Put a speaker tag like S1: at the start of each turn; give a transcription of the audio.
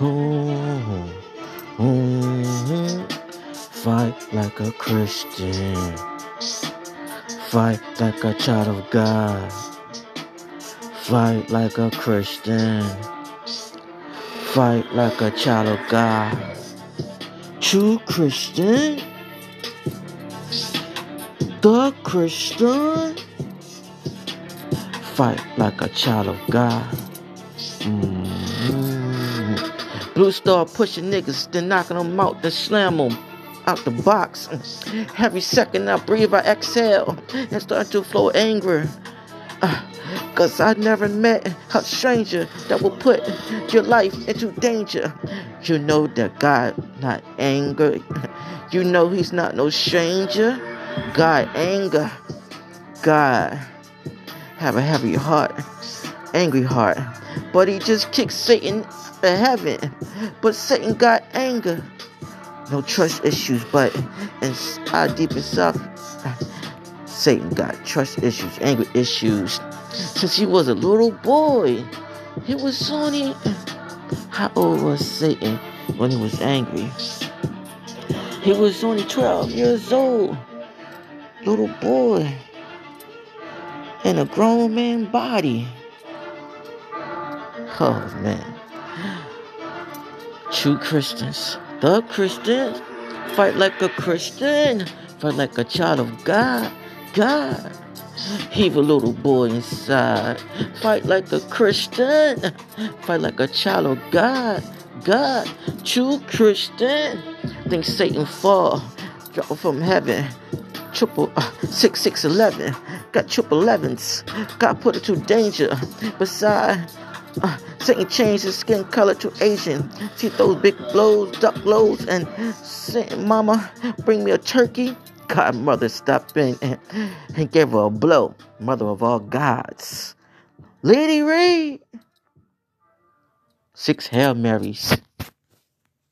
S1: Oh, oh, fight like a Christian. Fight like a child of God. Fight like a Christian. Fight like a child of God. True Christian. The Christian. Fight like a child of God. Mm. Blue Star pushing niggas, then knocking them out, then slam them out the box. Every second I breathe, I exhale and start to flow anger. Uh, Cause I never met a stranger that will put your life into danger. You know that God not angry. You know he's not no stranger. God anger. God have a heavy heart, angry heart. But he just kicked Satan to heaven. But Satan got anger. No trust issues, but inside deep inside, Satan got trust issues, anger issues. Since he was a little boy, he was only how old was Satan when he was angry? He was only 12 years old. Little boy in a grown man body. Oh man. True Christians, the Christians, fight like a Christian, fight like a child of God. God. Heave a little boy inside. Fight like a Christian. Fight like a child of God. God. True Christian. Think Satan fall. Drop from heaven. Triple uh, six six eleven. Got triple elevens. Got put into danger. Beside uh, Satan changed his skin color to Asian. See those big blows, duck blows, and Satan, Mama, bring me a turkey. Godmother stepped in and, and gave her a blow. Mother of all gods. Lady Ray. Six Hail Marys.